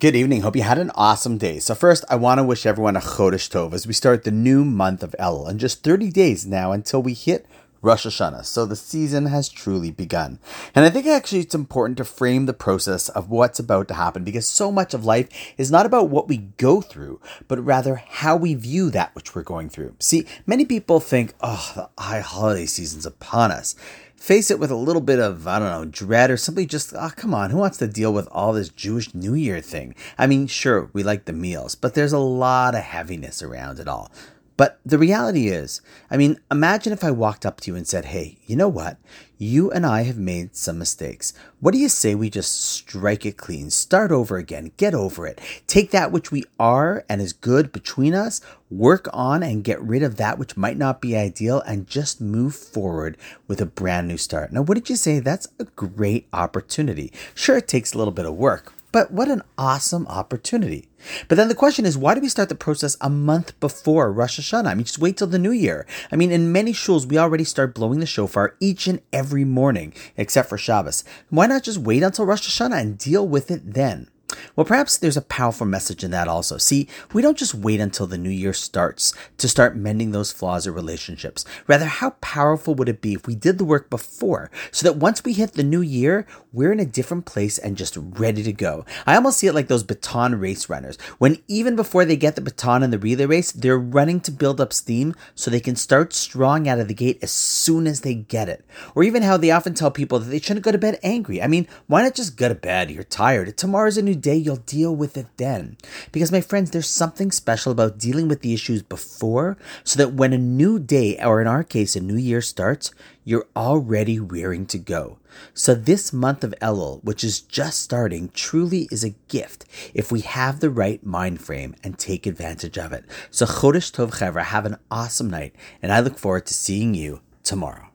Good evening. Hope you had an awesome day. So first, I want to wish everyone a Chodesh Tov as we start the new month of Elul. In just 30 days now until we hit Rosh Hashanah. So the season has truly begun. And I think actually it's important to frame the process of what's about to happen because so much of life is not about what we go through, but rather how we view that which we're going through. See, many people think, oh, the high holiday season's upon us face it with a little bit of, I don't know, dread or simply just, oh, come on, who wants to deal with all this Jewish New Year thing? I mean, sure, we like the meals, but there's a lot of heaviness around it all. But the reality is, I mean, imagine if I walked up to you and said, Hey, you know what? You and I have made some mistakes. What do you say we just strike it clean, start over again, get over it, take that which we are and is good between us, work on and get rid of that which might not be ideal, and just move forward with a brand new start? Now, what did you say? That's a great opportunity. Sure, it takes a little bit of work, but what an awesome opportunity. But then the question is, why do we start the process a month before Rosh Hashanah? I mean, just wait till the new year. I mean, in many shuls, we already start blowing the shofar each and every morning, except for Shabbos. Why not just wait until Rosh Hashanah and deal with it then? Well, perhaps there's a powerful message in that also. See, we don't just wait until the new year starts to start mending those flaws or relationships. Rather, how powerful would it be if we did the work before so that once we hit the new year, we're in a different place and just ready to go? I almost see it like those baton race runners. When even before they get the baton in the relay race, they're running to build up steam so they can start strong out of the gate as soon as they get it. Or even how they often tell people that they shouldn't go to bed angry. I mean, why not just go to bed? You're tired. Tomorrow's a new day, you'll deal with it then. Because, my friends, there's something special about dealing with the issues before so that when a new day, or in our case, a new year starts, you're already rearing to go. So, this month of Elul, which is just starting, truly is a gift if we have the right mind frame and take advantage of it. So, Chodesh Tov Chevra, have an awesome night, and I look forward to seeing you tomorrow.